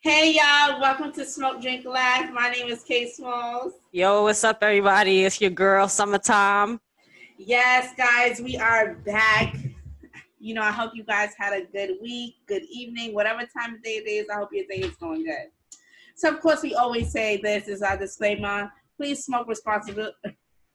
Hey y'all, welcome to Smoke Drink Live. My name is Kay Smalls. Yo, what's up, everybody? It's your girl, Summertime. Yes, guys, we are back. You know, I hope you guys had a good week, good evening, whatever time of day it is. I hope your day is going good. So, of course, we always say this is our disclaimer. Please smoke responsibly.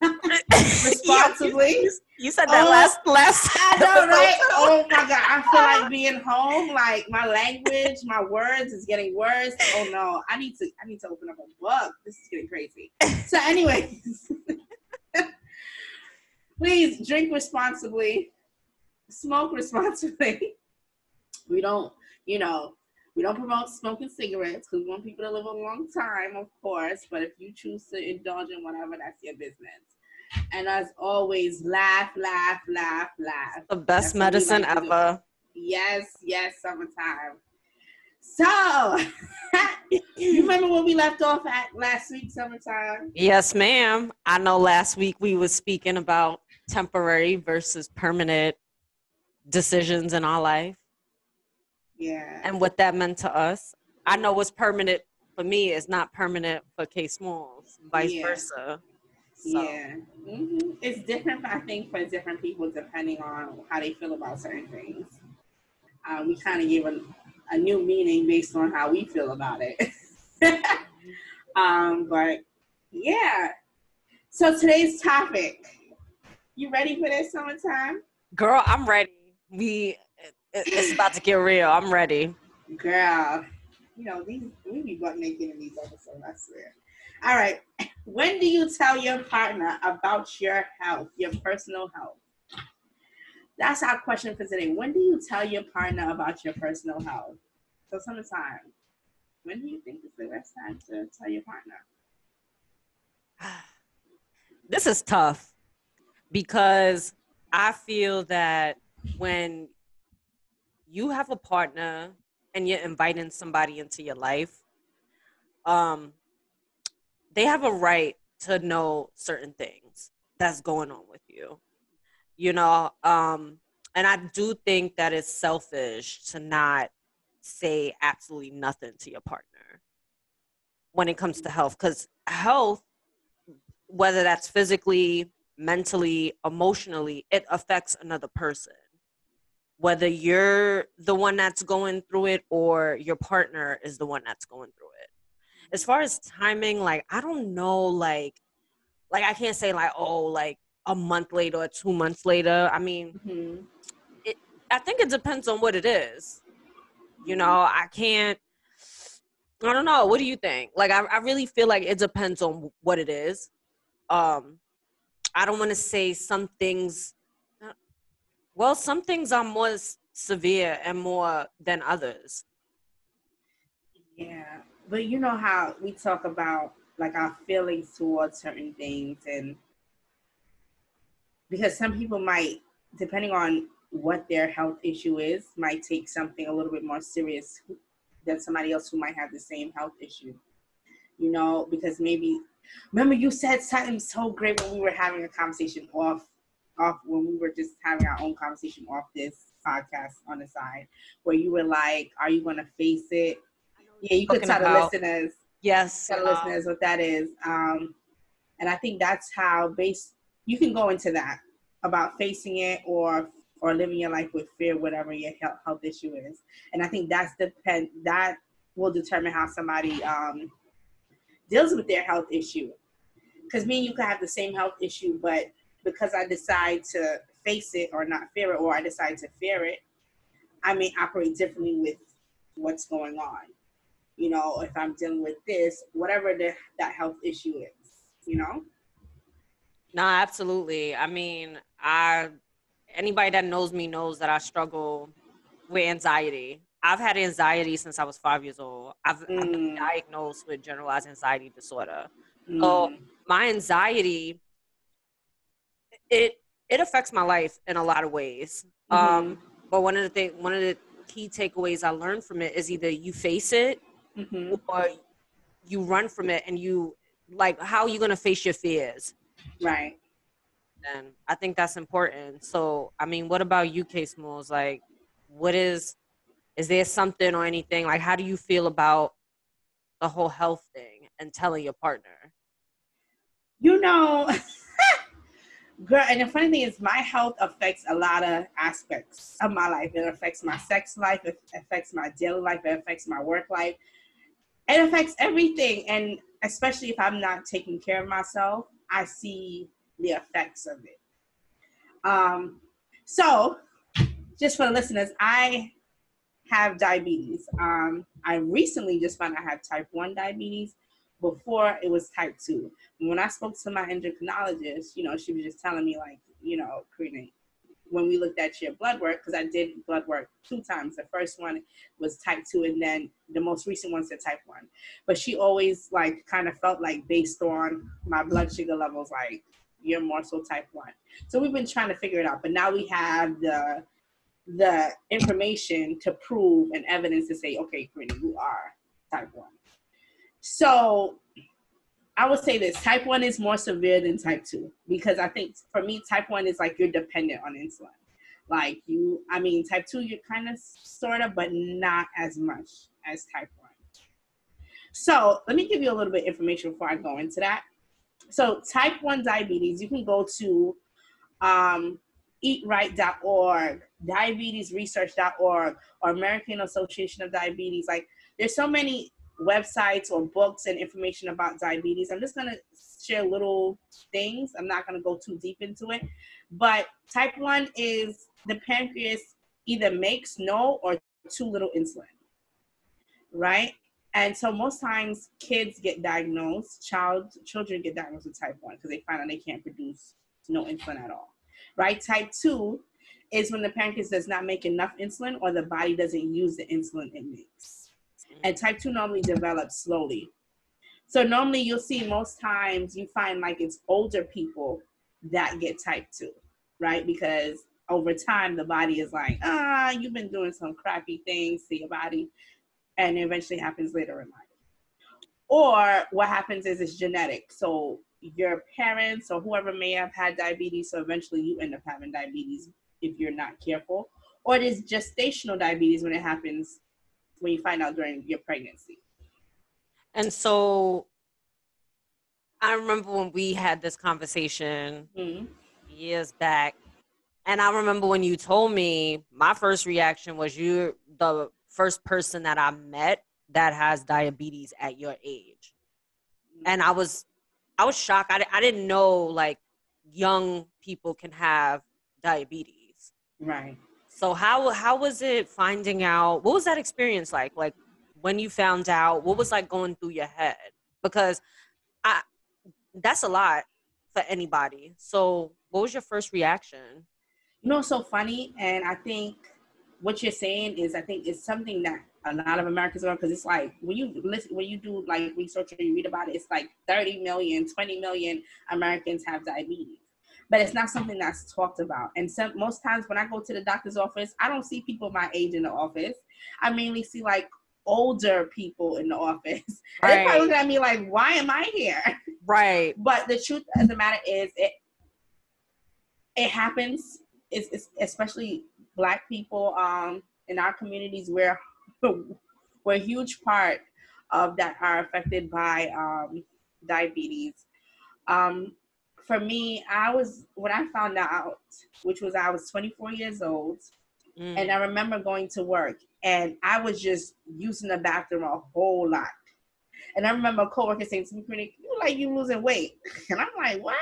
responsibly. you, you, said that oh, last last. I know, right? Oh my god, I feel like being home. Like my language, my words is getting worse. Oh no, I need to. I need to open up a book. This is getting crazy. So, anyways, please drink responsibly, smoke responsibly. We don't, you know, we don't promote smoking cigarettes because we want people to live a long time, of course. But if you choose to indulge in whatever, that's your business. And as always, laugh, laugh, laugh, laugh. The best that's medicine like ever. Yes, yes, summertime. So, you remember when we left off at last week, summertime? Yes, ma'am. I know last week we was speaking about temporary versus permanent decisions in our life. Yeah. And what that meant to us. I know what's permanent for me is not permanent for K Smalls, vice yeah. versa. So. Yeah. Mm-hmm. It's different, I think, for different people depending on how they feel about certain things. Um, we kind of give a, a new meaning based on how we feel about it. um, but yeah. So today's topic. You ready for this summertime? Girl, I'm ready. We it's about to get real. I'm ready. Girl, you know, these we be butt naked in these episodes, I swear. All right. When do you tell your partner about your health, your personal health? That's our question for today. When do you tell your partner about your personal health? So sometime. When do you think is the best time to tell your partner? This is tough because I feel that when you have a partner and you're inviting somebody into your life, um, they have a right to know certain things that's going on with you. You know, um, and I do think that it's selfish to not say absolutely nothing to your partner when it comes to health, because health, whether that's physically, mentally, emotionally, it affects another person whether you're the one that's going through it or your partner is the one that's going through it as far as timing like i don't know like like i can't say like oh like a month later or two months later. I mean mm-hmm. it, i think it depends on what it is. You know i can't i don't know. What do you think? Like i, I really feel like it depends on what it is. Um i don't want to say some things well, some things are more severe and more than others. Yeah, but you know how we talk about like our feelings towards certain things, and because some people might, depending on what their health issue is, might take something a little bit more serious than somebody else who might have the same health issue. You know, because maybe remember you said something so great when we were having a conversation off off when we were just having our own conversation off this podcast on the side, where you were like, "Are you going to face it?" Yeah, you could tell about, the listeners. Yes, tell the listeners what that is. Um, and I think that's how base you can go into that about facing it or or living your life with fear, whatever your health, health issue is. And I think that's depend that will determine how somebody um, deals with their health issue. Because me and you could have the same health issue, but because I decide to face it or not fear it, or I decide to fear it, I may operate differently with what's going on. You know, if I'm dealing with this, whatever the, that health issue is, you know? No, absolutely. I mean, I anybody that knows me knows that I struggle with anxiety. I've had anxiety since I was five years old. I've, mm. I've been mm. diagnosed with generalized anxiety disorder. Mm. So my anxiety it it affects my life in a lot of ways. Mm-hmm. Um, but one of the thing, one of the key takeaways I learned from it is either you face it mm-hmm. or you run from it, and you like how are you going to face your fears, right? And I think that's important. So, I mean, what about you, K Smalls? Like, what is Is there something or anything like how do you feel about the whole health thing and telling your partner? You know, girl, and the funny thing is, my health affects a lot of aspects of my life. It affects my sex life, it affects my daily life, it affects my work life, it affects everything. And especially if I'm not taking care of myself, I see the effects of it. Um, so, just for the listeners, I have diabetes. Um, I recently just found I have type 1 diabetes. Before it was type 2. When I spoke to my endocrinologist, you know, she was just telling me, like, you know, Karina, when we looked at your blood work, because I did blood work two times. The first one was type 2, and then the most recent one's said type 1. But she always, like, kind of felt like based on my blood sugar levels, like, you're more so type 1. So we've been trying to figure it out. But now we have the the information to prove and evidence to say, okay, Karina, you are type 1. So I would say this type 1 is more severe than type 2 because I think for me, type 1 is like you're dependent on insulin. Like you, I mean, type 2, you're kind of sort of, but not as much as type 1. So let me give you a little bit of information before I go into that. So, type 1 diabetes, you can go to um, eatright.org, diabetesresearch.org, or American Association of Diabetes. Like, there's so many websites or books and information about diabetes. I'm just going to share little things. I'm not going to go too deep into it. But type 1 is the pancreas either makes no or too little insulin, right? And so most times kids get diagnosed, child children get diagnosed with type 1 because they find out they can't produce no insulin at all right? Type 2 is when the pancreas does not make enough insulin or the body doesn't use the insulin it makes. And type 2 normally develops slowly. So normally you'll see most times you find like it's older people that get type 2, right? Because over time the body is like, ah, you've been doing some crappy things to your body, and it eventually happens later in life. Or what happens is it's genetic. So your parents or whoever may have had diabetes, so eventually you end up having diabetes if you're not careful. Or it is gestational diabetes when it happens when you find out during your pregnancy. And so I remember when we had this conversation mm-hmm. years back. And I remember when you told me, my first reaction was you're the first person that I met that has diabetes at your age. Mm-hmm. And I was I was shocked. I, I didn't know like young people can have diabetes. Right. So how how was it finding out? What was that experience like? Like when you found out, what was like going through your head? Because I that's a lot for anybody. So what was your first reaction? You know, so funny, and I think what you're saying is, I think it's something that a lot of Americans are because it's like when you listen when you do like research or you read about it, it's like 30 million, 20 million Americans have diabetes. But it's not something that's talked about. And some most times when I go to the doctor's office, I don't see people my age in the office. I mainly see like older people in the office. Right. They're probably looking at me like, why am I here? Right. But the truth of the matter is it it happens. It's, it's especially black people um in our communities where were a huge part of that are affected by um, diabetes. Um, for me, I was when I found out, which was I was 24 years old, mm. and I remember going to work, and I was just using the bathroom a whole lot. And I remember a coworker saying to me, "You like you losing weight?" And I'm like, "What?"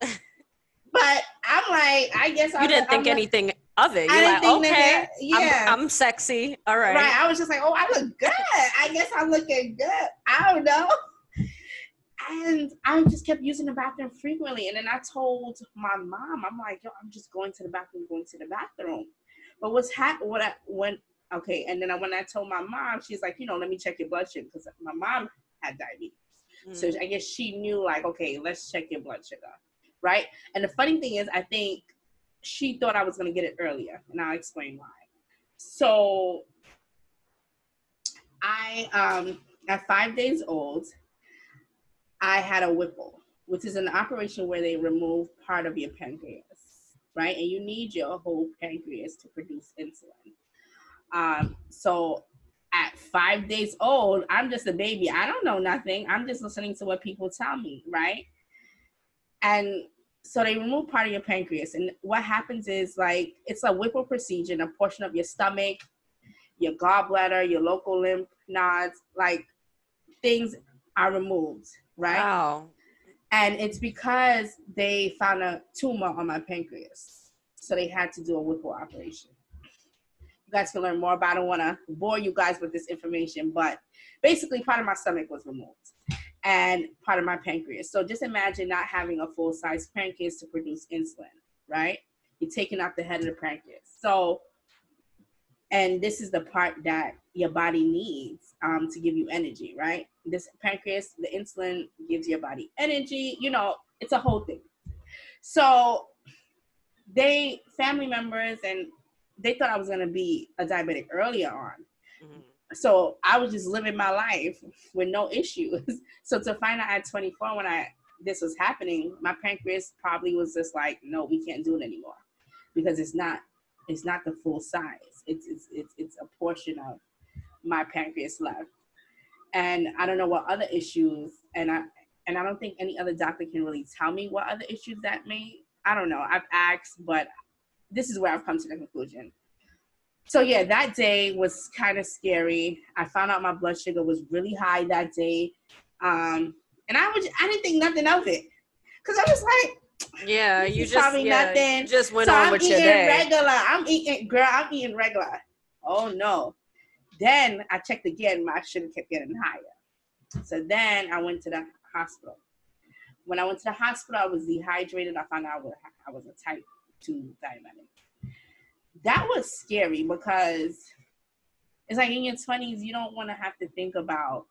but I'm like, I guess you I, didn't think I'm anything of it. You're like, okay, that, yeah. I'm, I'm, sexy. All right. Right. I was just like, oh, I look good. I guess I'm looking good. I don't know. And I just kept using the bathroom frequently. And then I told my mom, I'm like, yo, I'm just going to the bathroom, going to the bathroom. But what's happened? What I when okay, and then I, when I told my mom, she's like, you know, let me check your blood sugar because my mom had diabetes. Mm. So I guess she knew like, okay, let's check your blood sugar, right? And the funny thing is, I think she thought I was going to get it earlier, and I'll explain why. So, I, um, at five days old, I had a Whipple, which is an operation where they remove part of your pancreas, right? And you need your whole pancreas to produce insulin. Um, so at five days old, I'm just a baby. I don't know nothing. I'm just listening to what people tell me, right? And so they remove part of your pancreas. And what happens is like it's a Whipple procedure, and a portion of your stomach, your gallbladder, your local lymph nodes, like things are removed, right? Wow. And it's because they found a tumor on my pancreas. So they had to do a Whipple operation. You guys can learn more about it. I don't want to bore you guys with this information, but basically, part of my stomach was removed and part of my pancreas. So just imagine not having a full size pancreas to produce insulin, right? You're taking out the head of the pancreas. So, and this is the part that your body needs um, to give you energy, right? This pancreas, the insulin gives your body energy. You know, it's a whole thing. So, they, family members, and they thought I was going to be a diabetic earlier on. Mm-hmm so I was just living my life with no issues. so to find out at 24 when I this was happening, my pancreas probably was just like, no, we can't do it anymore because it's not it's not the full size. It's it's it's, it's a portion of my pancreas left. And I don't know what other issues and I and I don't think any other doctor can really tell me what other issues that may. I don't know. I've asked, but this is where I've come to the conclusion so yeah, that day was kind of scary. I found out my blood sugar was really high that day, um, and I was I didn't think nothing of it because I was like, yeah, you just probably yeah, nothing. just went so on I'm with your day. regular. I'm eating, girl. I'm eating regular. Oh no. Then I checked again. My sugar kept getting higher. So then I went to the hospital. When I went to the hospital, I was dehydrated. I found out I was a type two diabetic that was scary because it's like in your 20s you don't want to have to think about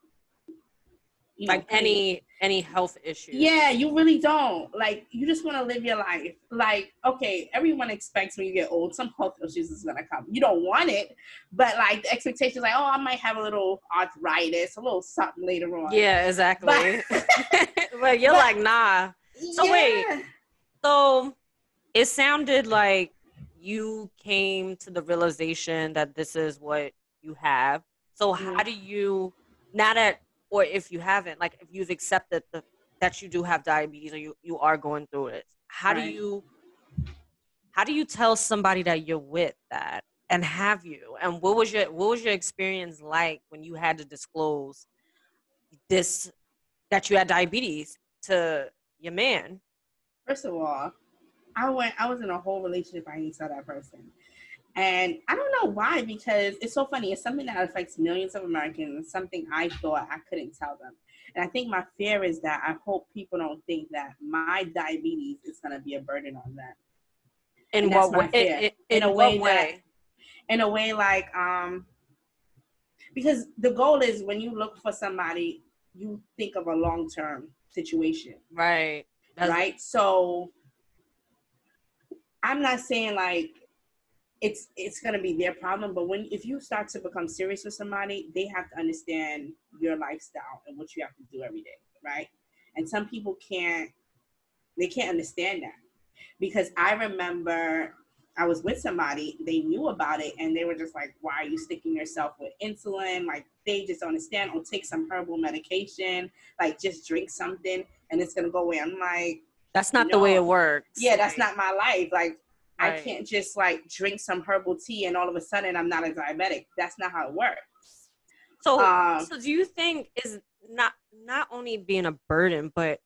you know, like any any health issues. Yeah you really don't. Like you just want to live your life. Like okay everyone expects when you get old some health issues is gonna come. You don't want it but like the expectation is like oh i might have a little arthritis a little something later on. Yeah exactly. But, but you're but, like nah. So yeah. wait so it sounded like you came to the realization that this is what you have. So mm-hmm. how do you now that or if you haven't, like if you've accepted the that you do have diabetes or you, you are going through it, how right. do you how do you tell somebody that you're with that? And have you? And what was your what was your experience like when you had to disclose this that you had diabetes to your man? First of all, I went, I was in a whole relationship. I didn't tell that person. And I don't know why, because it's so funny. It's something that affects millions of Americans, something I thought I couldn't tell them. And I think my fear is that I hope people don't think that my diabetes is going to be a burden on them. In what way? In, in, in, a way, way? That, in a way like, um, because the goal is when you look for somebody, you think of a long term situation. Right. That's, right. So I'm not saying like it's it's gonna be their problem, but when if you start to become serious with somebody, they have to understand your lifestyle and what you have to do every day, right? And some people can't they can't understand that. Because I remember I was with somebody, they knew about it and they were just like, Why are you sticking yourself with insulin? Like they just don't understand or take some herbal medication, like just drink something and it's gonna go away. I'm like, that's not the way it works. Yeah, that's not my life. Like right. I can't just like drink some herbal tea and all of a sudden I'm not a diabetic. That's not how it works. So um, so do you think is not not only being a burden, but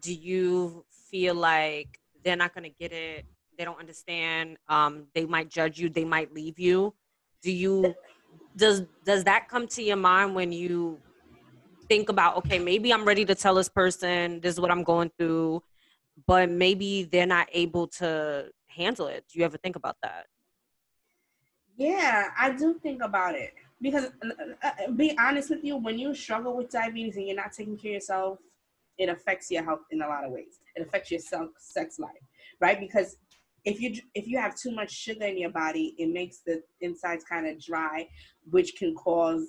do you feel like they're not gonna get it, they don't understand, um, they might judge you, they might leave you? Do you does does that come to your mind when you think about okay maybe i'm ready to tell this person this is what i'm going through but maybe they're not able to handle it. Do you ever think about that? Yeah, I do think about it because, uh, uh, uh, be honest with you, when you struggle with diabetes and you're not taking care of yourself, it affects your health in a lot of ways. It affects your self sex life, right? Because if you if you have too much sugar in your body, it makes the insides kind of dry, which can cause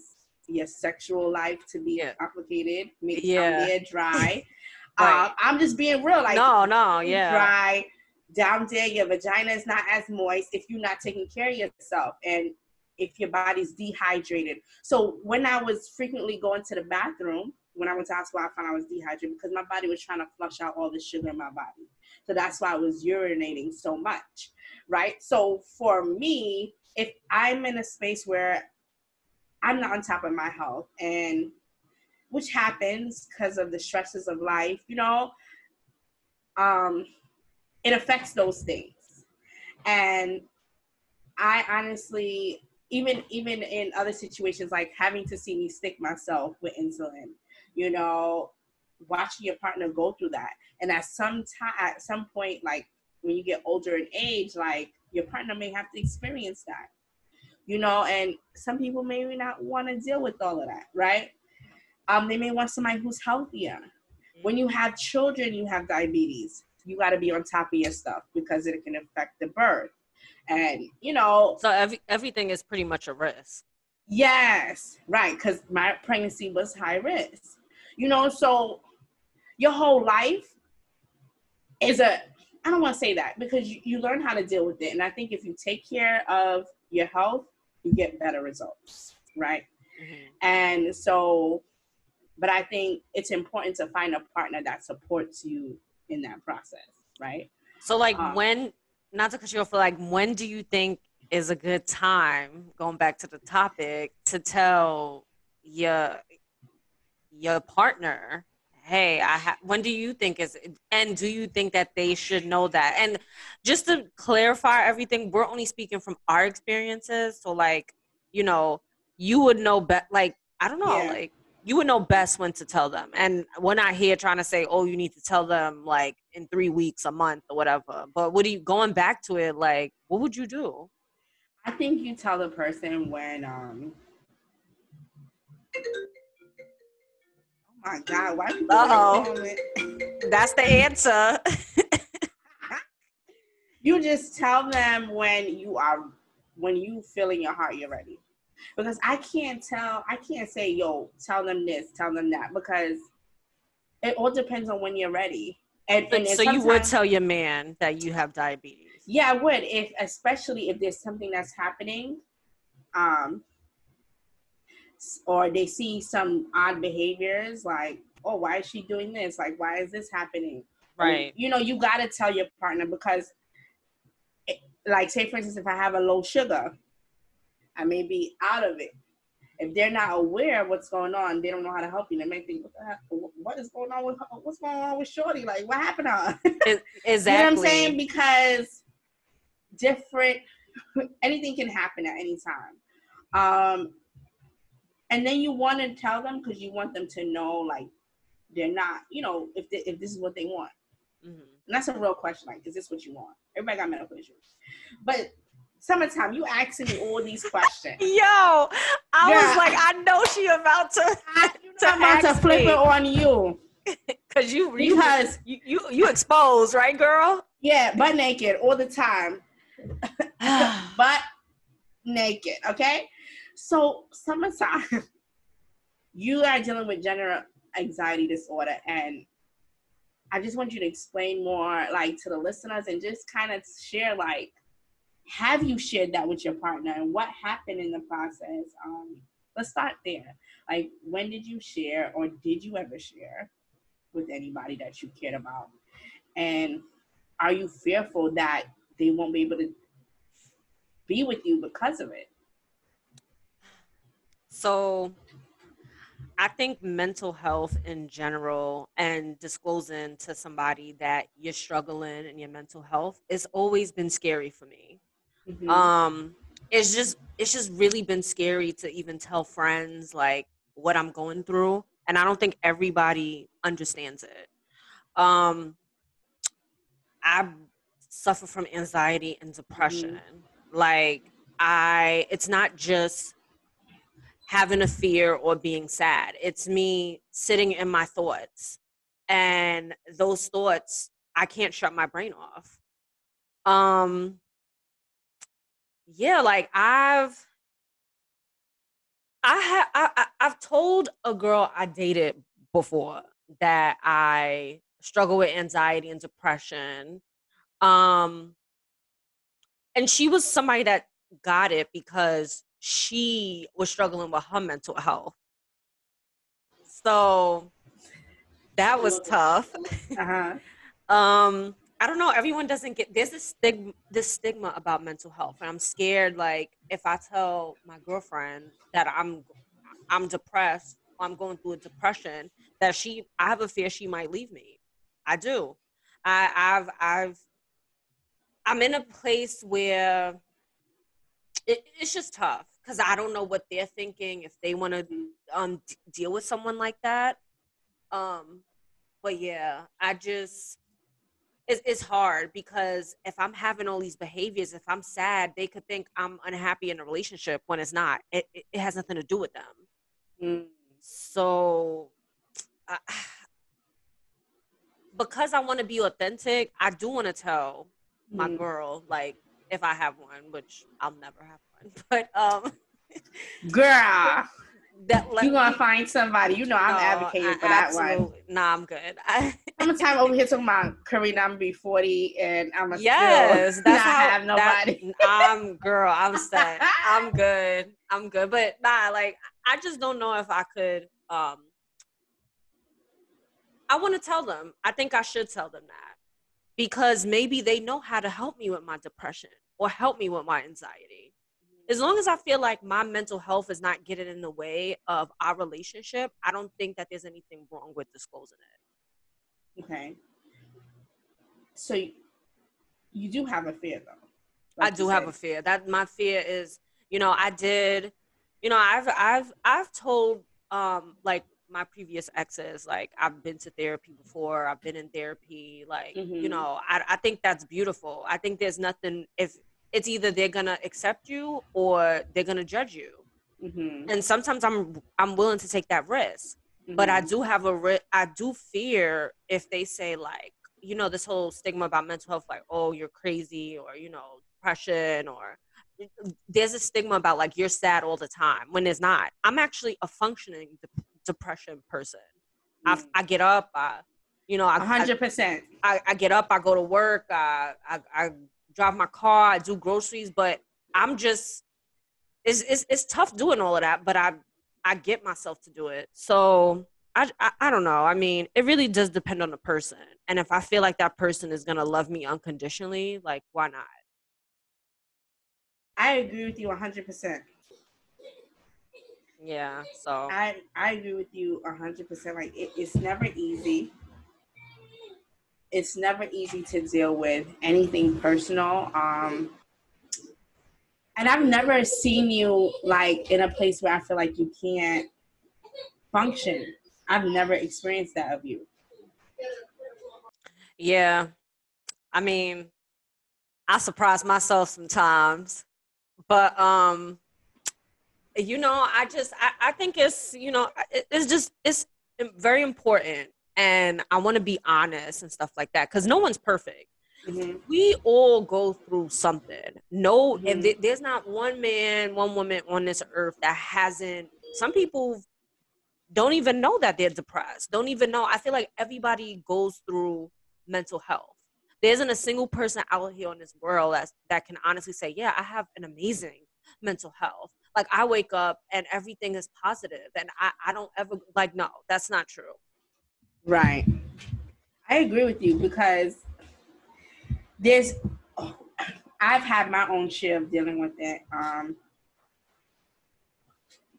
your sexual life to be yeah. complicated, make yeah. dry. Right. Um, I'm just being real. Like no, no, yeah, dry down there. Your vagina is not as moist if you're not taking care of yourself. And if your body's dehydrated. So when I was frequently going to the bathroom, when I went to hospital, I found I was dehydrated because my body was trying to flush out all the sugar in my body. So that's why I was urinating so much, right? So for me, if I'm in a space where I'm not on top of my health and which happens because of the stresses of life, you know, um, it affects those things. And I honestly, even even in other situations like having to see me stick myself with insulin, you know, watching your partner go through that. And at some time at some point, like when you get older in age, like your partner may have to experience that. You know, and some people may not want to deal with all of that, right? Um, they may want somebody who's healthier. When you have children, you have diabetes. You got to be on top of your stuff because it can affect the birth. And you know so every, everything is pretty much a risk. Yes right because my pregnancy was high risk. You know so your whole life is a i don't want to say that because you, you learn how to deal with it. And i think if you take care of your health you get better results right? Mm-hmm. and so but i think it's important to find a partner that supports you in that process right so like um, when not to cut you off, but like when do you think is a good time, going back to the topic, to tell your your partner, hey, I ha- when do you think is and do you think that they should know that? And just to clarify everything, we're only speaking from our experiences. So like, you know, you would know better like I don't know, yeah. like you would know best when to tell them. And we're not here trying to say, oh, you need to tell them like in three weeks, a month, or whatever. But what are you going back to it? Like, what would you do? I think you tell the person when um Oh my god, why you oh That's the answer. you just tell them when you are when you feel in your heart you're ready because I can't tell, I can't say, yo, tell them this, tell them that, because it all depends on when you're ready. And, and so you would tell your man that you have diabetes. Yeah, I would. If especially if there's something that's happening, um, or they see some odd behaviors, like, oh, why is she doing this? Like, why is this happening? Right. you know, you got to tell your partner because, it, like, say for instance, if I have a low sugar, I may be out of it. If they're not aware of what's going on, they don't know how to help you. They may think, what, the heck, what is going on with what's going on with Shorty? Like, what happened on?" Exactly. you know what I'm saying? Because different, anything can happen at any time. Um, and then you want to tell them because you want them to know, like, they're not, you know, if they, if this is what they want. Mm-hmm. And that's a real question. Like, is this what you want? Everybody got medical issues, but summertime, you asking me all these questions. Yo, I yeah. was like, I know she about to. I, to about to flip me. it on you. Cause you because you, you you exposed, right, girl? Yeah, butt naked all the time. butt naked, okay? So summertime, you are dealing with general anxiety disorder and I just want you to explain more like to the listeners and just kind of share like have you shared that with your partner? And what happened in the process? Um, let's start there. Like when did you share or did you ever share with anybody that you cared about? And are you fearful that they won't be able to be with you because of it? So I think mental health in general and disclosing to somebody that you're struggling in your mental health has always been scary for me. Mm-hmm. Um, it's just it's just really been scary to even tell friends like what I'm going through, and I don't think everybody understands it. Um, I suffer from anxiety and depression. Mm-hmm. Like I, it's not just having a fear or being sad. It's me sitting in my thoughts, and those thoughts I can't shut my brain off. Um, yeah, like I've I have I, I've told a girl I dated before that I struggle with anxiety and depression. Um and she was somebody that got it because she was struggling with her mental health. So that was tough. Uh-huh. um, I don't know. Everyone doesn't get there's this stigma this stigma about mental health, and I'm scared. Like if I tell my girlfriend that I'm I'm depressed, I'm going through a depression, that she I have a fear she might leave me. I do. I, I've I've I'm in a place where it, it's just tough because I don't know what they're thinking if they want to um deal with someone like that. Um, but yeah, I just it's, it's hard because if I'm having all these behaviors, if I'm sad, they could think I'm unhappy in a relationship when it's not. It it, it has nothing to do with them. Mm. So. Uh, because I want to be authentic, I do want to tell my mm. girl, like if I have one, which I'll never have one, but um, girl, that you gonna find somebody. You know, I'm no, advocating I, for that one. Nah, I'm good. I, I'm a time over here talking about Karina. I'm gonna be 40, and I'm a yes. That's how I have nobody. That, I'm girl. I'm set. I'm good. I'm good. But nah, like I just don't know if I could. um I want to tell them. I think I should tell them that because maybe they know how to help me with my depression or help me with my anxiety. As long as I feel like my mental health is not getting in the way of our relationship, I don't think that there's anything wrong with disclosing it. Okay. So you do have a fear though. Like I do have a fear. That my fear is, you know, I did, you know, I've I've I've told um like my previous exes like i've been to therapy before i've been in therapy like mm-hmm. you know I, I think that's beautiful i think there's nothing if it's either they're gonna accept you or they're gonna judge you mm-hmm. and sometimes i'm i'm willing to take that risk mm-hmm. but i mm-hmm. do have a ri- i do fear if they say like you know this whole stigma about mental health like oh you're crazy or you know depression or there's a stigma about like you're sad all the time when it's not i'm actually a functioning depression person. Mm. I, I get up, I, you know, I, 100%. I, I, get up, I go to work, I, I, I drive my car, I do groceries, but I'm just, it's, it's, it's tough doing all of that, but I, I get myself to do it. So I, I, I don't know. I mean, it really does depend on the person. And if I feel like that person is going to love me unconditionally, like, why not? I agree with you 100%. Yeah, so I I agree with you hundred percent. Like it, it's never easy. It's never easy to deal with anything personal. Um, and I've never seen you like in a place where I feel like you can't function. I've never experienced that of you. Yeah, I mean, I surprise myself sometimes, but um you know i just I, I think it's you know it's just it's very important and i want to be honest and stuff like that because no one's perfect mm-hmm. we all go through something no mm-hmm. and th- there's not one man one woman on this earth that hasn't some people don't even know that they're depressed don't even know i feel like everybody goes through mental health there isn't a single person out here on this world that, that can honestly say yeah i have an amazing mental health like I wake up and everything is positive and I, I don't ever like no, that's not true. Right. I agree with you because there's oh, I've had my own share of dealing with it. Um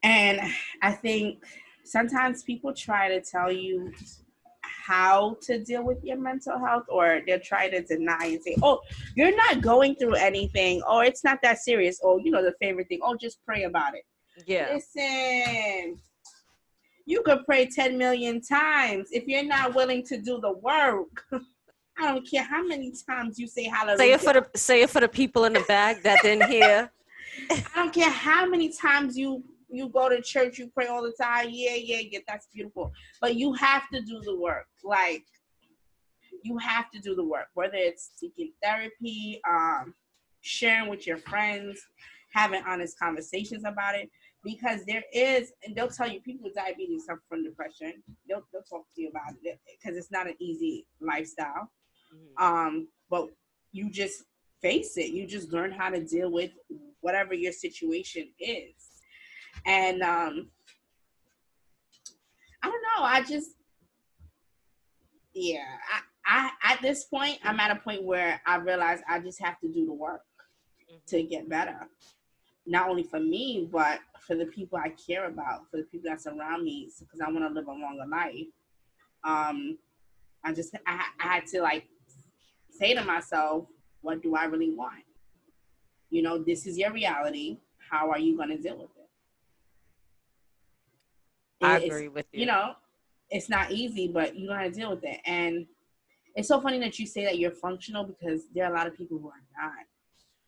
and I think sometimes people try to tell you how to deal with your mental health or they'll try to deny and say oh you're not going through anything. Or oh, it's not that serious. Oh you know the favorite thing. Oh just pray about it. Yeah. Listen you could pray 10 million times if you're not willing to do the work i don't care how many times you say hallelujah say it for the say it for the people in the back that didn't hear i don't care how many times you you go to church, you pray all the time. Yeah, yeah, yeah, that's beautiful. But you have to do the work. Like you have to do the work, whether it's seeking therapy, um, sharing with your friends, having honest conversations about it. Because there is, and they'll tell you, people with diabetes suffer from depression. They'll, they'll talk to you about it because it's not an easy lifestyle. Mm-hmm. Um, but you just face it. You just learn how to deal with whatever your situation is. And um I don't know. I just yeah, I, I at this point I'm at a point where I realize I just have to do the work mm-hmm. to get better. Not only for me, but for the people I care about, for the people that surround me, because I want to live a longer life. Um, I just I, I had to like say to myself, what do I really want? You know, this is your reality. How are you going to deal with it? I agree with you. You know, it's not easy, but you know how to deal with it. And it's so funny that you say that you're functional because there are a lot of people who are not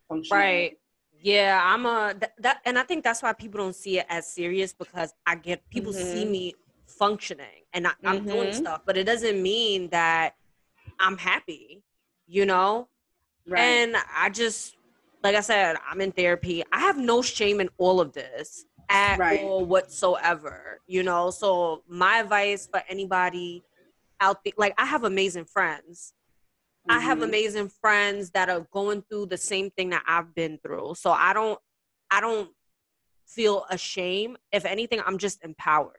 functional. Right. Yeah, I'm a that, that and I think that's why people don't see it as serious because I get people mm-hmm. see me functioning and I, am mm-hmm. doing stuff, but it doesn't mean that I'm happy, you know? Right. And I just like I said, I'm in therapy. I have no shame in all of this at right. all whatsoever, you know? So my advice for anybody out there, like I have amazing friends. Mm-hmm. I have mm-hmm. amazing friends that are going through the same thing that I've been through. So I don't, I don't feel ashamed. If anything, I'm just empowered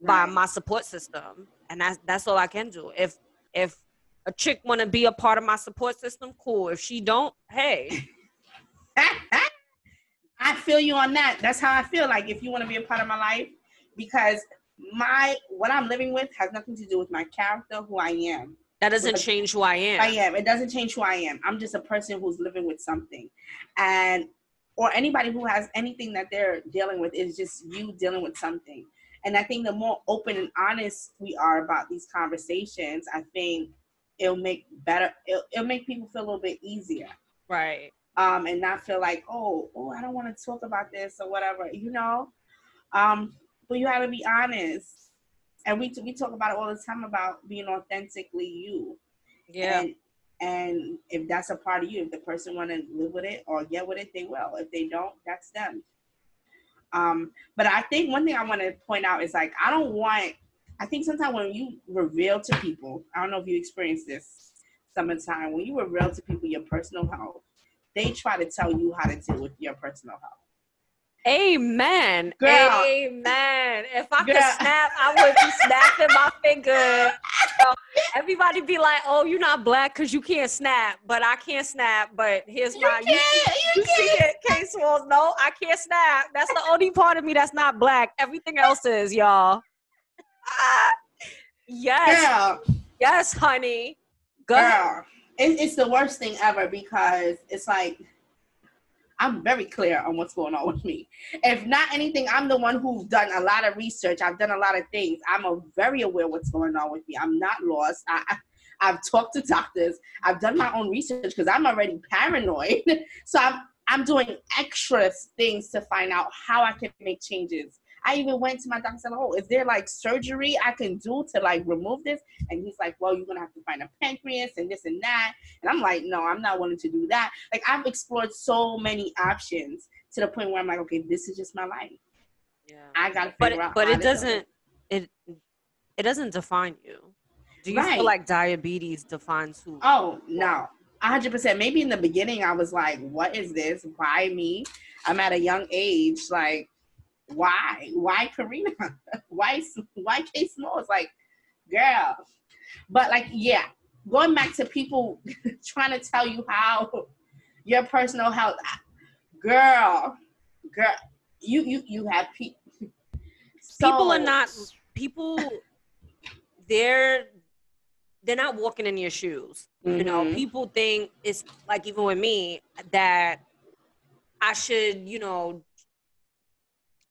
right. by my support system. And that's, that's all I can do. If, if a chick want to be a part of my support system, cool. If she don't, hey, I feel you on that. That's how I feel. Like if you want to be a part of my life, because my what I'm living with has nothing to do with my character, who I am. That doesn't change who I am. I am. It doesn't change who I am. I'm just a person who's living with something, and or anybody who has anything that they're dealing with is just you dealing with something. And I think the more open and honest we are about these conversations, I think it'll make better. It'll, it'll make people feel a little bit easier. Right um, and not feel like, oh, oh, I don't want to talk about this or whatever, you know. Um, but you have to be honest, and we we talk about it all the time about being authentically you. Yeah. And, and if that's a part of you, if the person want to live with it or get with it, they will. If they don't, that's them. Um, but I think one thing I want to point out is like I don't want. I think sometimes when you reveal to people, I don't know if you experienced this summertime when you reveal to people your personal health they try to tell you how to deal with your personal health. Amen. Girl. Amen. If I Girl. could snap, I would be snapping my finger. So everybody be like, "Oh, you're not black because you can't snap," but I can't snap. But here's you my you, you, you see it, K Smalls. No, I can't snap. That's the only part of me that's not black. Everything else is, y'all. yes. Girl. Yes, honey. Go Girl. It, it's the worst thing ever because it's like I'm very clear on what's going on with me. If not anything, I'm the one who's done a lot of research. I've done a lot of things. I'm a very aware what's going on with me. I'm not lost. I, I've talked to doctors. I've done my own research because I'm already paranoid. so I'm I'm doing extra things to find out how I can make changes I even went to my doctor and said, Oh, is there like surgery I can do to like remove this? And he's like, Well, you're gonna have to find a pancreas and this and that. And I'm like, No, I'm not willing to do that. Like I've explored so many options to the point where I'm like, okay, this is just my life. Yeah. I gotta figure but, out. But it doesn't it it doesn't define you. Do you right. feel like diabetes defines who? Oh no. 100% maybe in the beginning i was like what is this why me i'm at a young age like why? Why Karina? why why K Small? It's like, girl. But like, yeah, going back to people trying to tell you how your personal health, girl, girl, you you you have people. So, people are not people. They're they're not walking in your shoes. Mm-hmm. You know, mm-hmm. people think it's like even with me that I should, you know,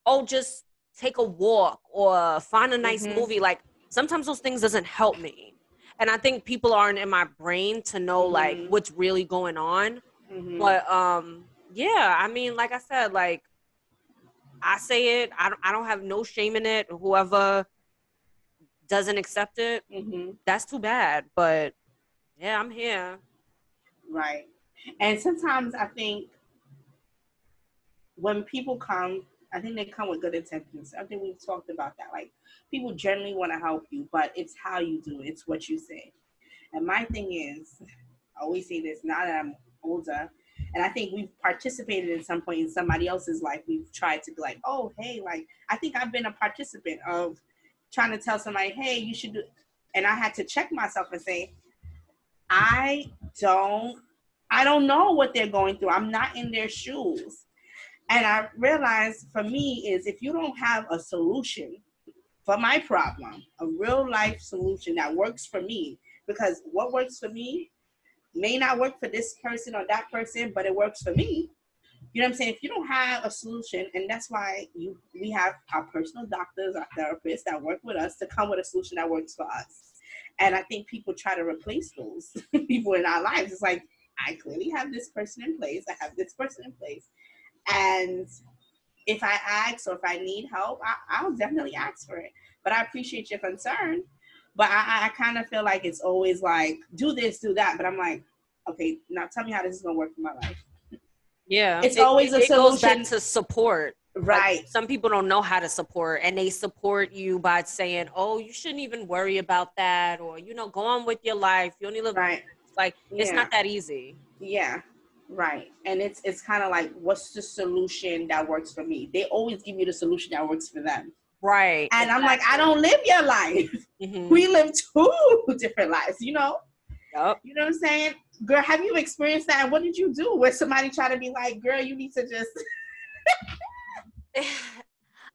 oh, just take a walk or find a nice mm-hmm. movie. Like sometimes those things doesn't help me. And I think people aren't in my brain to know mm-hmm. like what's really going on. Mm-hmm. But um yeah, I mean, like I said, like I say it, I don't I don't have no shame in it. Whoever doesn't accept it, mm-hmm. that's too bad. But yeah, I'm here. Right. And sometimes I think when people come I think they come with good intentions. I think we've talked about that. Like people generally want to help you, but it's how you do it. It's what you say. And my thing is, I always say this. Now that I'm older. And I think we've participated in some point in somebody else's life. We've tried to be like, oh, hey, like I think I've been a participant of trying to tell somebody, hey, you should do. And I had to check myself and say, I don't, I don't know what they're going through. I'm not in their shoes. And I realized for me is if you don't have a solution for my problem, a real life solution that works for me, because what works for me may not work for this person or that person, but it works for me. You know what I'm saying? If you don't have a solution, and that's why you we have our personal doctors, our therapists that work with us to come with a solution that works for us. And I think people try to replace those people in our lives. It's like I clearly have this person in place. I have this person in place, and if I ask or if I need help, I, will definitely ask for it. But I appreciate your concern. But I, I kind of feel like it's always like, do this, do that. But I'm like, okay, now tell me how this is going to work for my life. Yeah. It's it, always it, a solution. goes back to support. Right. Like some people don't know how to support and they support you by saying, oh, you shouldn't even worry about that or, you know, go on with your life. You only live. Right. Like, yeah. it's not that easy. Yeah. Right. And it's it's kind of like what's the solution that works for me? They always give you the solution that works for them. Right. And exactly. I'm like, I don't live your life. Mm-hmm. We live two different lives, you know? Yep. You know what I'm saying? Girl, have you experienced that? And what did you do where somebody try to be like, girl, you need to just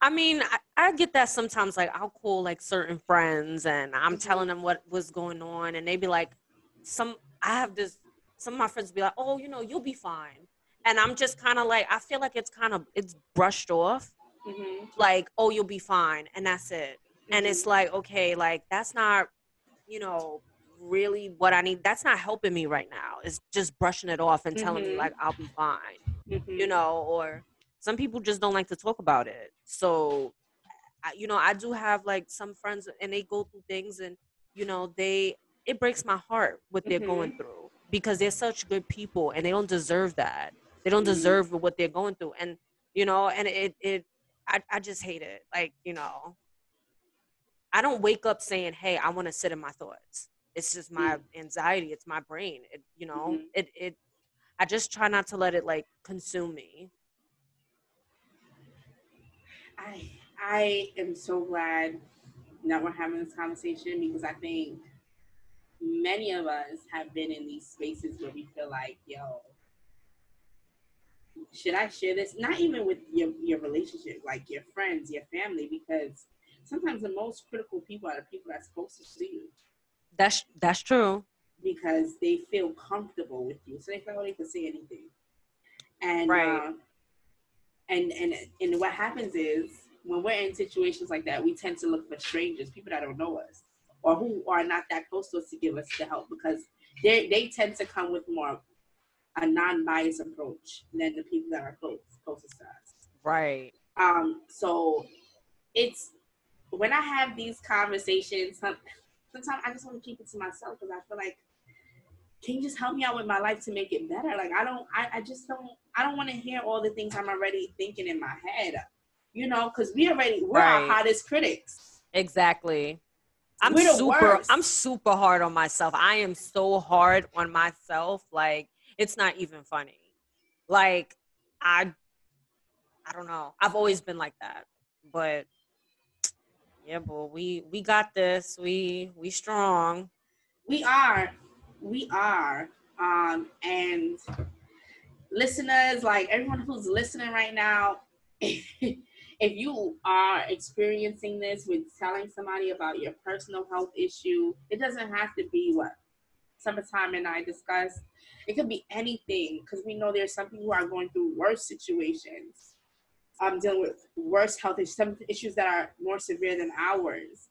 I mean, I, I, get that sometimes. Like, I'll call like certain friends, and I'm mm-hmm. telling them what was going on, and they be like, "Some, I have this some of my friends be like, "Oh, you know, you'll be fine," and I'm just kind of like, I feel like it's kind of it's brushed off, mm-hmm. like, "Oh, you'll be fine," and that's it. Mm-hmm. And it's mm-hmm. like, okay, like that's not, you know, really what I need. That's not helping me right now. It's just brushing it off and telling mm-hmm. me like I'll be fine, you mm-hmm. know, or some people just don't like to talk about it. So, you know, I do have like some friends and they go through things and, you know, they, it breaks my heart what they're going mm-hmm. through because they're such good people and they don't deserve that. They don't mm-hmm. deserve what they're going through. And, you know, and it, it, I, I just hate it. Like, you know, I don't wake up saying, Hey, I want to sit in my thoughts. It's just my mm-hmm. anxiety. It's my brain. It, you know, mm-hmm. it, it, I just try not to let it like consume me. I, I am so glad that we're having this conversation because I think many of us have been in these spaces where we feel like, yo, should I share this? Not even with your, your relationship, like your friends, your family, because sometimes the most critical people are the people that's closest to see you. That's that's true. Because they feel comfortable with you, so they feel like they can say anything. And right. Uh, and and and what happens is when we're in situations like that, we tend to look for strangers, people that don't know us or who are not that close to us to give us the help because they they tend to come with more a non-biased approach than the people that are close closest to us. Right. Um. So it's when I have these conversations. Sometimes I just want to keep it to myself because I feel like, can you just help me out with my life to make it better? Like I don't. I, I just don't. I don't want to hear all the things I'm already thinking in my head. You know, because we already we're right. our hottest critics. Exactly. I'm super I'm super hard on myself. I am so hard on myself like it's not even funny. Like I I don't know. I've always been like that. But yeah, boy, we we got this. We we strong. We are. We are. Um and listeners, like everyone who's listening right now, if you are experiencing this with telling somebody about your personal health issue, it doesn't have to be what Summertime and I discussed. It could be anything because we know there's some people who are going through worse situations, um, dealing with worse health issues, some issues that are more severe than ours.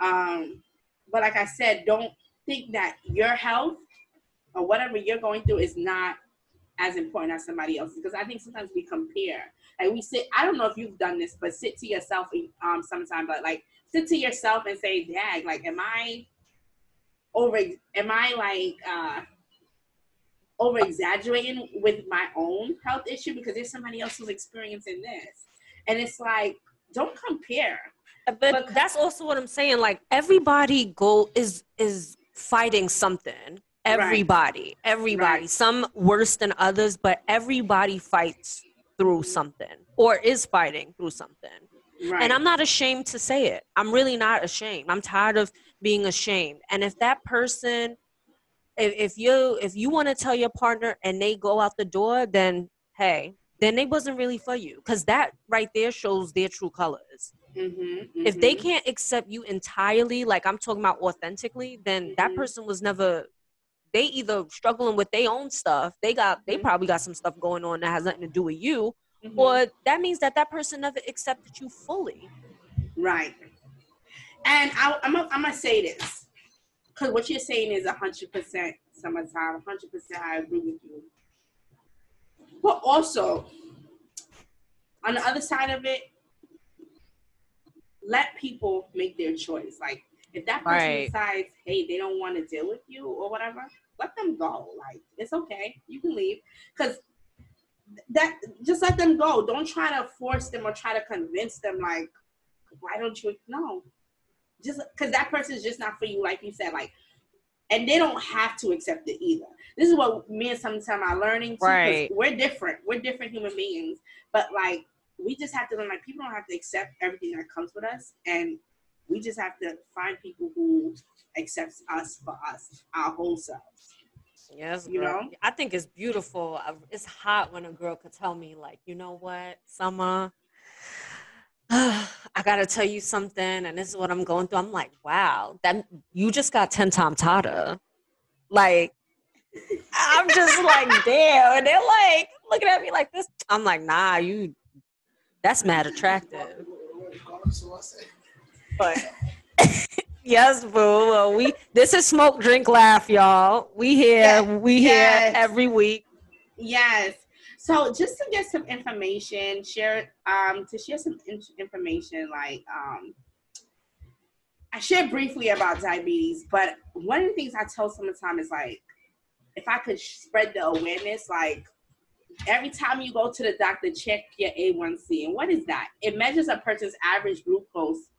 Um, but like I said, don't think that your health or whatever you're going through is not as important as somebody else because I think sometimes we compare. Like we sit, I don't know if you've done this, but sit to yourself um sometimes, but like sit to yourself and say, Dag, like am I over am I like uh over exaggerating with my own health issue because there's somebody else who's experiencing this. And it's like, don't compare. But, but that's also what I'm saying. Like everybody go is is fighting something everybody right. everybody right. some worse than others but everybody fights through something or is fighting through something right. and i'm not ashamed to say it i'm really not ashamed i'm tired of being ashamed and if that person if, if you if you want to tell your partner and they go out the door then hey then they wasn't really for you because that right there shows their true colors mm-hmm, mm-hmm. if they mm-hmm. can't accept you entirely like i'm talking about authentically then mm-hmm. that person was never they either struggling with their own stuff they got they mm-hmm. probably got some stuff going on that has nothing to do with you mm-hmm. or that means that that person never accepted you fully right and I, am I'm gonna say this because what you're saying is 100% summertime 100% i agree with you but also on the other side of it let people make their choice like if that person right. decides, hey, they don't want to deal with you or whatever, let them go. Like it's okay, you can leave because that just let them go. Don't try to force them or try to convince them. Like, why don't you? No, just because that person is just not for you. Like you said, like, and they don't have to accept it either. This is what me and Summertime are learning. Too, right. We're different. We're different human beings, but like we just have to learn. Like people don't have to accept everything that comes with us, and we just have to find people who accepts us for us, our whole selves. Yes, you know. I think it's beautiful. It's hot when a girl could tell me, like, you know what, Summer, I gotta tell you something, and this is what I'm going through. I'm like, wow, that you just got ten times hotter. Like, I'm just like, damn. And they're like looking at me like this. I'm like, nah, you. That's mad attractive. But yes, boo. Well, we this is smoke, drink, laugh, y'all. We here, yes. we yes. here every week. Yes. So just to get some information, share um to share some in- information like um I shared briefly about diabetes, but one of the things I tell time is like if I could spread the awareness, like every time you go to the doctor, check your A1C. And what is that? It measures a person's average glucose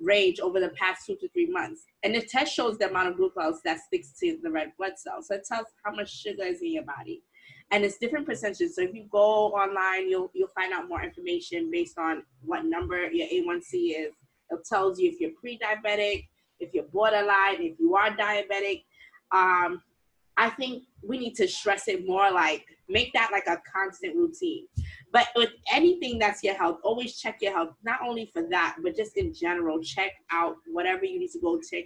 range over the past two to three months. And the test shows the amount of glucose that sticks to the red blood cells. So it tells how much sugar is in your body. And it's different percentages. So if you go online, you'll you'll find out more information based on what number your A1C is. It tells you if you're pre-diabetic, if you're borderline, if you are diabetic. Um, I think we need to stress it more like make that like a constant routine. But with anything that's your health, always check your health, not only for that, but just in general, check out whatever you need to go check.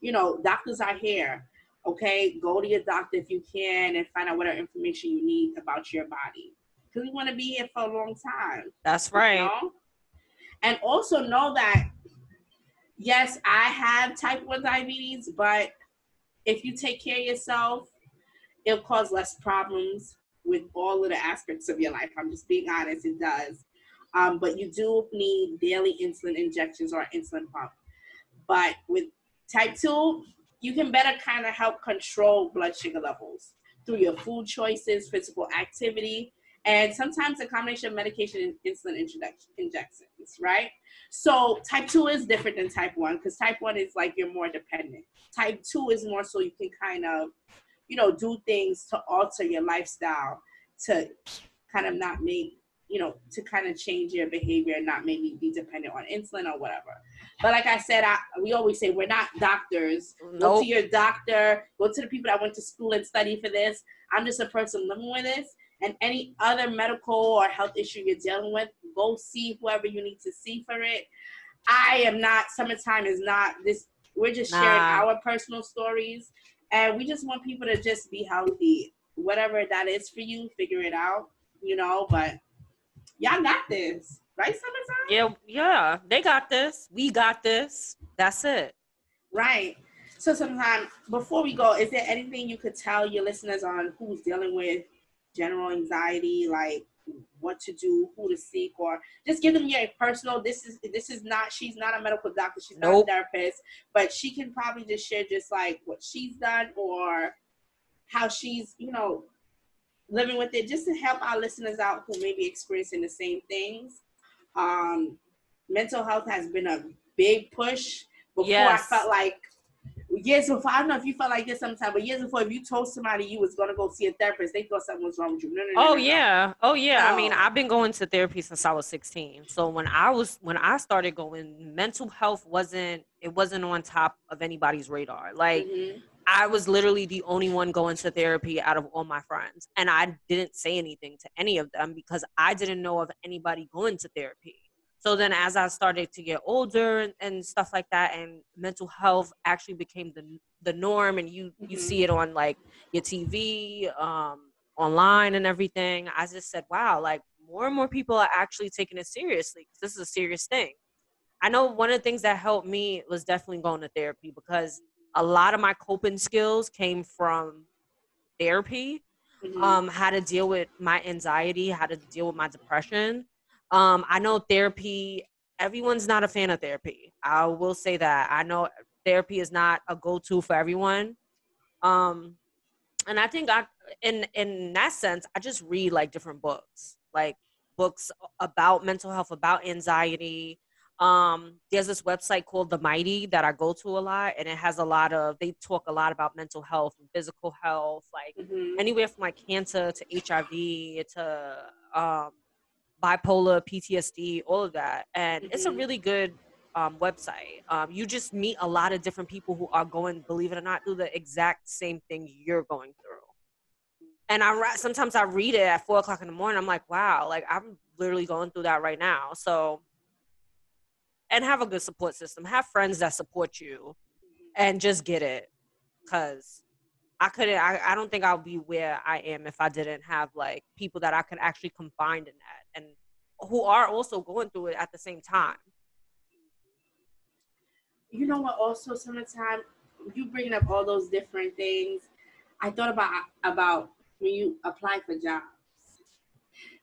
You know, doctors are here. Okay, go to your doctor if you can and find out whatever information you need about your body. Because we want to be here for a long time. That's right. You know? And also know that, yes, I have type 1 diabetes, but if you take care of yourself, it'll cause less problems with all of the aspects of your life. I'm just being honest, it does. Um, but you do need daily insulin injections or insulin pump. But with type 2, you can better kind of help control blood sugar levels through your food choices, physical activity, and sometimes a combination of medication and insulin injections, right? So type 2 is different than type 1 because type 1 is like you're more dependent. Type 2 is more so you can kind of you know, do things to alter your lifestyle to kind of not make, you know, to kind of change your behavior and not maybe be dependent on insulin or whatever. But like I said, I, we always say we're not doctors. Nope. Go to your doctor, go to the people that went to school and study for this. I'm just a person living with this. And any other medical or health issue you're dealing with, go see whoever you need to see for it. I am not, summertime is not this, we're just nah. sharing our personal stories and we just want people to just be healthy. Whatever that is for you, figure it out, you know, but y'all got this. Right, summertime? Yeah, yeah. They got this. We got this. That's it. Right. So Summertime before we go, is there anything you could tell your listeners on who's dealing with general anxiety, like what to do, who to seek, or just give them your personal. This is this is not. She's not a medical doctor. She's nope. not a therapist, but she can probably just share just like what she's done or how she's you know living with it, just to help our listeners out who may be experiencing the same things. Um, mental health has been a big push. Before yes. I felt like years before, I don't know if you felt like this sometimes, but years before, if you told somebody you was gonna go see a therapist, they thought something was wrong with you. No, no, no, oh no, yeah, oh yeah. I mean, I've been going to therapy since I was 16. So when I was when I started going, mental health wasn't it wasn't on top of anybody's radar. Like mm-hmm. I was literally the only one going to therapy out of all my friends, and I didn't say anything to any of them because I didn't know of anybody going to therapy. So then, as I started to get older and, and stuff like that, and mental health actually became the the norm, and you mm-hmm. you see it on like your TV, um, online, and everything. I just said, wow, like more and more people are actually taking it seriously because this is a serious thing. I know one of the things that helped me was definitely going to therapy because a lot of my coping skills came from therapy. Mm-hmm. Um, how to deal with my anxiety, how to deal with my depression um, I know therapy, everyone's not a fan of therapy. I will say that. I know therapy is not a go to for everyone. Um, and I think I, in in that sense, I just read like different books, like books about mental health, about anxiety. Um, there's this website called The Mighty that I go to a lot, and it has a lot of they talk a lot about mental health and physical health, like mm-hmm. anywhere from like cancer to HIV to um, bipolar, PTSD, all of that. And mm-hmm. it's a mm-hmm. really good um, website. Um, you just meet a lot of different people who are going, believe it or not, through the exact same thing you're going through. And I sometimes I read it at four o'clock in the morning. I'm like, wow, like I'm literally going through that right now. So, and have a good support system. Have friends that support you, and just get it, because I couldn't. I, I don't think I'll be where I am if I didn't have like people that I could actually confide in that who are also going through it at the same time. You know what? Also, summertime, you bringing up all those different things. I thought about about when you apply for jobs.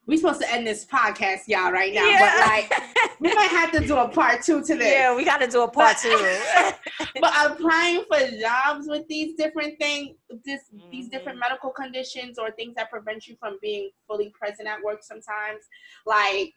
We're supposed to end this podcast, y'all, right now. Yeah. But like, we might have to do a part two to this. Yeah, we got to do a part two. but applying for jobs with these different things, this mm-hmm. these different medical conditions or things that prevent you from being fully present at work, sometimes, like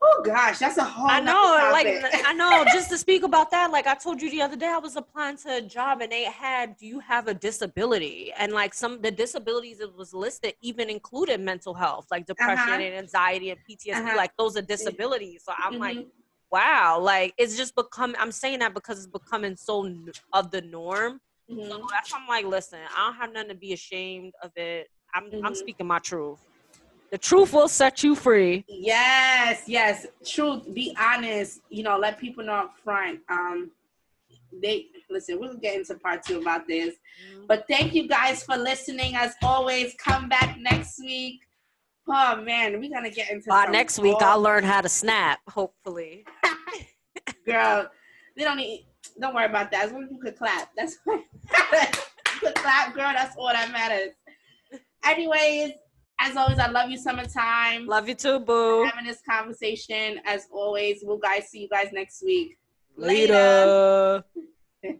Oh gosh, that's a whole. I know, like I know. Just to speak about that, like I told you the other day, I was applying to a job and they had, "Do you have a disability?" And like some the disabilities that was listed even included mental health, like depression uh-huh. and anxiety and PTSD. Uh-huh. Like those are disabilities. So I'm mm-hmm. like, wow, like it's just become. I'm saying that because it's becoming so of the norm. Mm-hmm. So that's why I'm like, listen, I don't have nothing to be ashamed of it. I'm mm-hmm. I'm speaking my truth. The truth will set you free. Yes, yes. Truth. Be honest. You know, let people know up front. Um, they listen. We'll get into part two about this. Mm-hmm. But thank you guys for listening. As always, come back next week. Oh man, we're gonna get into. Uh, next week, I'll learn how to snap. Hopefully, girl, they don't need. Don't worry about that. As long as you could clap, that's what you could clap, girl. That's all that matters. Anyways, as always, I love you, summertime. Love you too, boo. Having this conversation, as always. We'll guys see you guys next week. Later. Later.